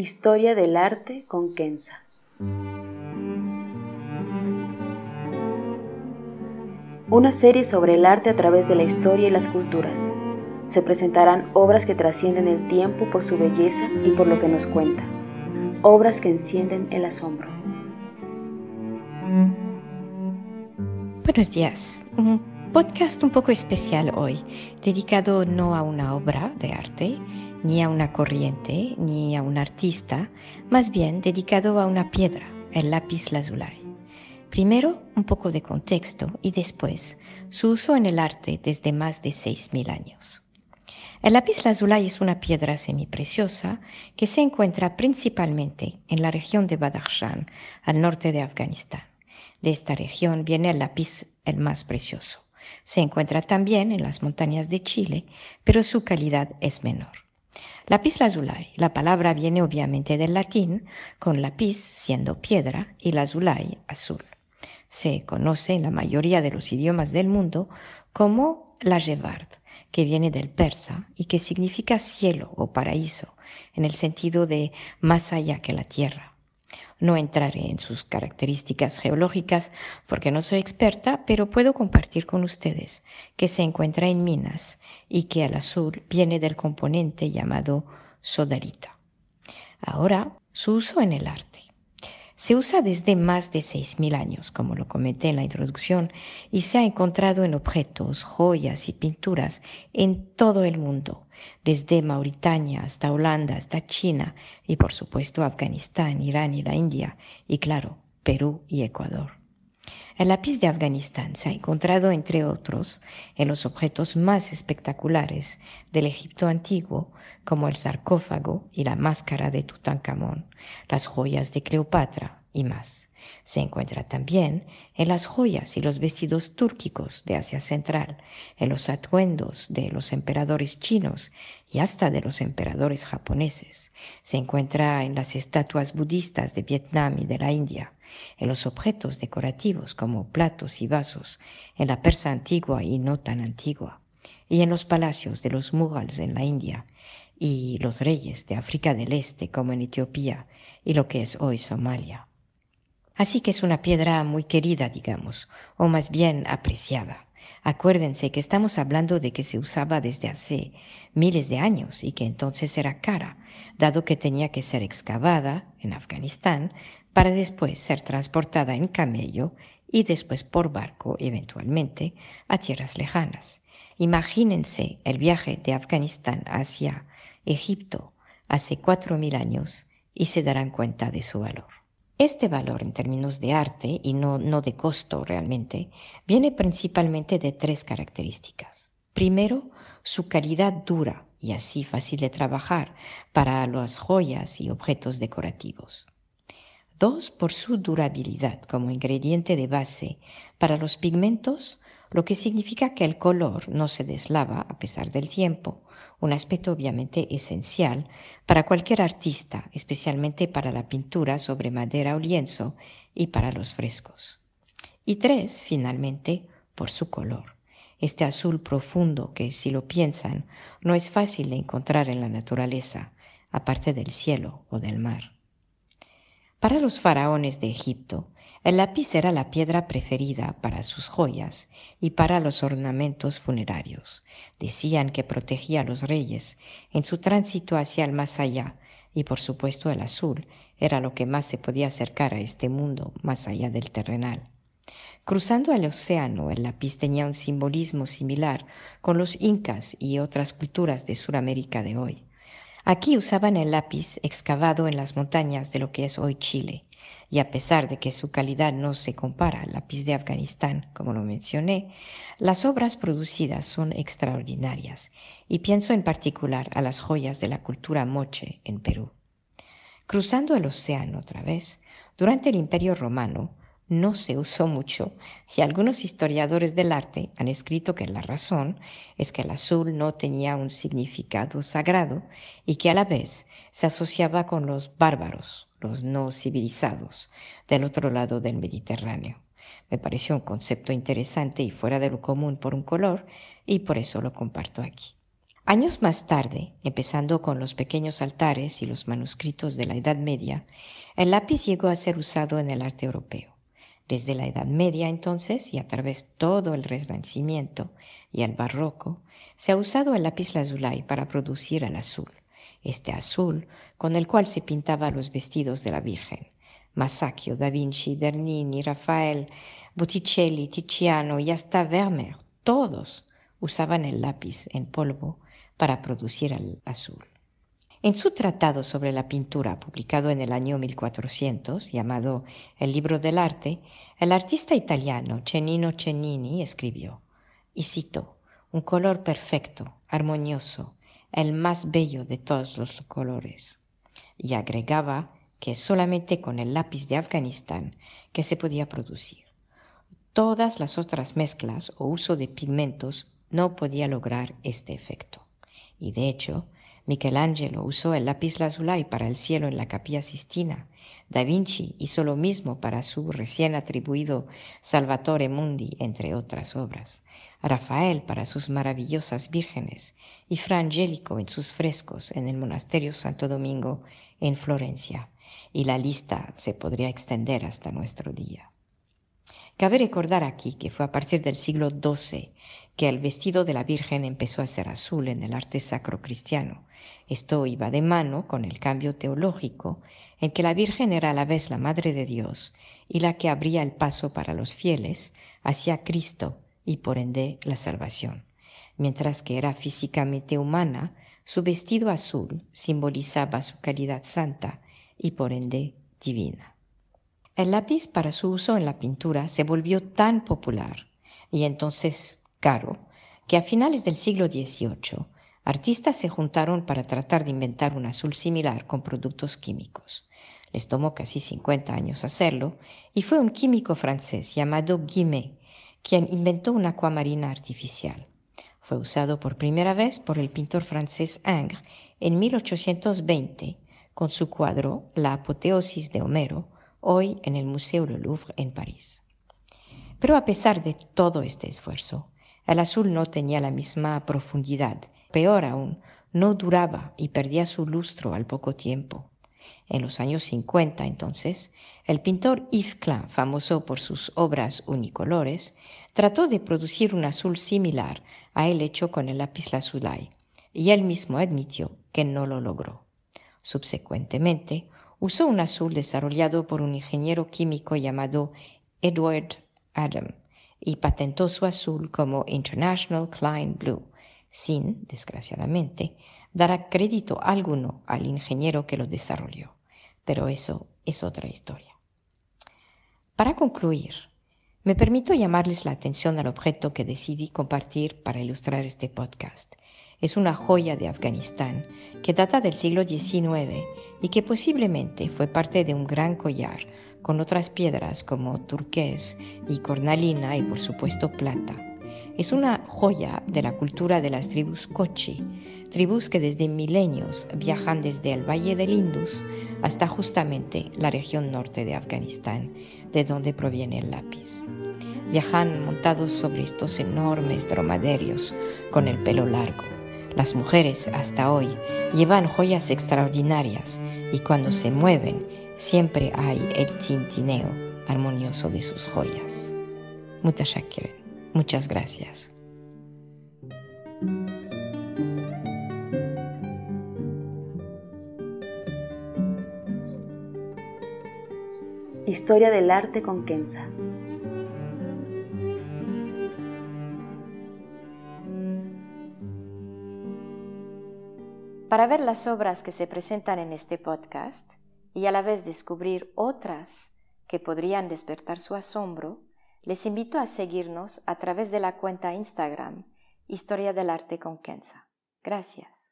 Historia del arte con Kenza. Una serie sobre el arte a través de la historia y las culturas. Se presentarán obras que trascienden el tiempo por su belleza y por lo que nos cuenta. Obras que encienden el asombro. Buenos días. Podcast un poco especial hoy, dedicado no a una obra de arte, ni a una corriente, ni a un artista, más bien dedicado a una piedra, el lápiz lazuli. Primero, un poco de contexto y después su uso en el arte desde más de 6.000 años. El lápiz lazuli es una piedra semipreciosa que se encuentra principalmente en la región de Badakhshan, al norte de Afganistán. De esta región viene el lápiz el más precioso. Se encuentra también en las montañas de Chile, pero su calidad es menor. Lápiz lazuli, la palabra viene obviamente del latín, con lápiz siendo piedra y lazuli azul se conoce en la mayoría de los idiomas del mundo como la Gevard, que viene del persa y que significa cielo o paraíso, en el sentido de más allá que la tierra. No entraré en sus características geológicas porque no soy experta, pero puedo compartir con ustedes que se encuentra en minas y que al azul viene del componente llamado sodarita. Ahora, su uso en el arte. Se usa desde más de 6.000 años, como lo comenté en la introducción, y se ha encontrado en objetos, joyas y pinturas en todo el mundo, desde Mauritania hasta Holanda, hasta China y por supuesto Afganistán, Irán y la India, y claro, Perú y Ecuador. El lápiz de Afganistán se ha encontrado, entre otros, en los objetos más espectaculares del Egipto antiguo, como el sarcófago y la máscara de Tutankamón, las joyas de Cleopatra y más. Se encuentra también en las joyas y los vestidos túrquicos de Asia Central, en los atuendos de los emperadores chinos y hasta de los emperadores japoneses. Se encuentra en las estatuas budistas de Vietnam y de la India, en los objetos decorativos como platos y vasos, en la Persa antigua y no tan antigua, y en los palacios de los Mughals en la India, y los reyes de África del Este como en Etiopía y lo que es hoy Somalia. Así que es una piedra muy querida, digamos, o más bien apreciada. Acuérdense que estamos hablando de que se usaba desde hace miles de años y que entonces era cara, dado que tenía que ser excavada en Afganistán para después ser transportada en camello y después por barco eventualmente a tierras lejanas. Imagínense el viaje de Afganistán hacia Egipto hace cuatro mil años y se darán cuenta de su valor. Este valor en términos de arte y no, no de costo realmente viene principalmente de tres características. Primero, su calidad dura y así fácil de trabajar para las joyas y objetos decorativos. Dos, por su durabilidad como ingrediente de base para los pigmentos, lo que significa que el color no se deslava a pesar del tiempo, un aspecto obviamente esencial para cualquier artista, especialmente para la pintura sobre madera o lienzo y para los frescos. Y tres, finalmente, por su color, este azul profundo que, si lo piensan, no es fácil de encontrar en la naturaleza, aparte del cielo o del mar. Para los faraones de Egipto, el lápiz era la piedra preferida para sus joyas y para los ornamentos funerarios. Decían que protegía a los reyes en su tránsito hacia el más allá, y por supuesto el azul era lo que más se podía acercar a este mundo más allá del terrenal. Cruzando el océano, el lápiz tenía un simbolismo similar con los incas y otras culturas de Sudamérica de hoy. Aquí usaban el lápiz excavado en las montañas de lo que es hoy Chile, y a pesar de que su calidad no se compara al lápiz de Afganistán, como lo mencioné, las obras producidas son extraordinarias, y pienso en particular a las joyas de la cultura moche en Perú. Cruzando el océano otra vez, durante el Imperio Romano, no se usó mucho y algunos historiadores del arte han escrito que la razón es que el azul no tenía un significado sagrado y que a la vez se asociaba con los bárbaros, los no civilizados, del otro lado del Mediterráneo. Me pareció un concepto interesante y fuera de lo común por un color y por eso lo comparto aquí. Años más tarde, empezando con los pequeños altares y los manuscritos de la Edad Media, el lápiz llegó a ser usado en el arte europeo. Desde la Edad Media entonces y a través todo el Renacimiento y el Barroco, se ha usado el lápiz lazuli para producir el azul, este azul con el cual se pintaba los vestidos de la Virgen. Masaccio, Da Vinci, Bernini, Rafael, Botticelli, Tiziano y hasta Vermeer, todos usaban el lápiz en polvo para producir el azul. En su tratado sobre la pintura, publicado en el año 1400, llamado El libro del arte, el artista italiano Cennino Cennini escribió, y cito, un color perfecto, armonioso, el más bello de todos los colores. Y agregaba que solamente con el lápiz de Afganistán que se podía producir. Todas las otras mezclas o uso de pigmentos no podía lograr este efecto. Y de hecho, Michelangelo usó el lápiz lazuli para el cielo en la capilla Sistina. Da Vinci hizo lo mismo para su recién atribuido Salvatore Mundi, entre otras obras. Rafael para sus maravillosas vírgenes y Fra Angelico en sus frescos en el monasterio Santo Domingo en Florencia. Y la lista se podría extender hasta nuestro día. Cabe recordar aquí que fue a partir del siglo XII que el vestido de la Virgen empezó a ser azul en el arte sacro cristiano. Esto iba de mano con el cambio teológico en que la Virgen era a la vez la Madre de Dios y la que abría el paso para los fieles hacia Cristo y por ende la salvación. Mientras que era físicamente humana, su vestido azul simbolizaba su calidad santa y por ende divina. El lápiz para su uso en la pintura se volvió tan popular y entonces caro que a finales del siglo XVIII artistas se juntaron para tratar de inventar un azul similar con productos químicos. Les tomó casi 50 años hacerlo y fue un químico francés llamado Guimet quien inventó una acuamarina artificial. Fue usado por primera vez por el pintor francés Ingres en 1820 con su cuadro La apoteosis de Homero, hoy en el Museo Le Louvre en París. Pero a pesar de todo este esfuerzo, el azul no tenía la misma profundidad. Peor aún, no duraba y perdía su lustro al poco tiempo. En los años 50, entonces, el pintor Yves Klein, famoso por sus obras unicolores, trató de producir un azul similar a el hecho con el lápiz lazuli, y él mismo admitió que no lo logró. Subsecuentemente, usó un azul desarrollado por un ingeniero químico llamado Edward Adam y patentó su azul como International Klein Blue, sin, desgraciadamente, dar crédito alguno al ingeniero que lo desarrolló. Pero eso es otra historia. Para concluir, me permito llamarles la atención al objeto que decidí compartir para ilustrar este podcast es una joya de Afganistán que data del siglo XIX y que posiblemente fue parte de un gran collar con otras piedras como turqués y cornalina y por supuesto plata. Es una joya de la cultura de las tribus Kochi, tribus que desde milenios viajan desde el Valle del Indus hasta justamente la región norte de Afganistán, de donde proviene el lápiz. Viajan montados sobre estos enormes dromedarios con el pelo largo las mujeres hasta hoy llevan joyas extraordinarias y cuando se mueven siempre hay el tintineo armonioso de sus joyas. Muchas gracias. Historia del arte con Kenza. Para ver las obras que se presentan en este podcast y a la vez descubrir otras que podrían despertar su asombro, les invito a seguirnos a través de la cuenta Instagram Historia del Arte con Kenza. Gracias.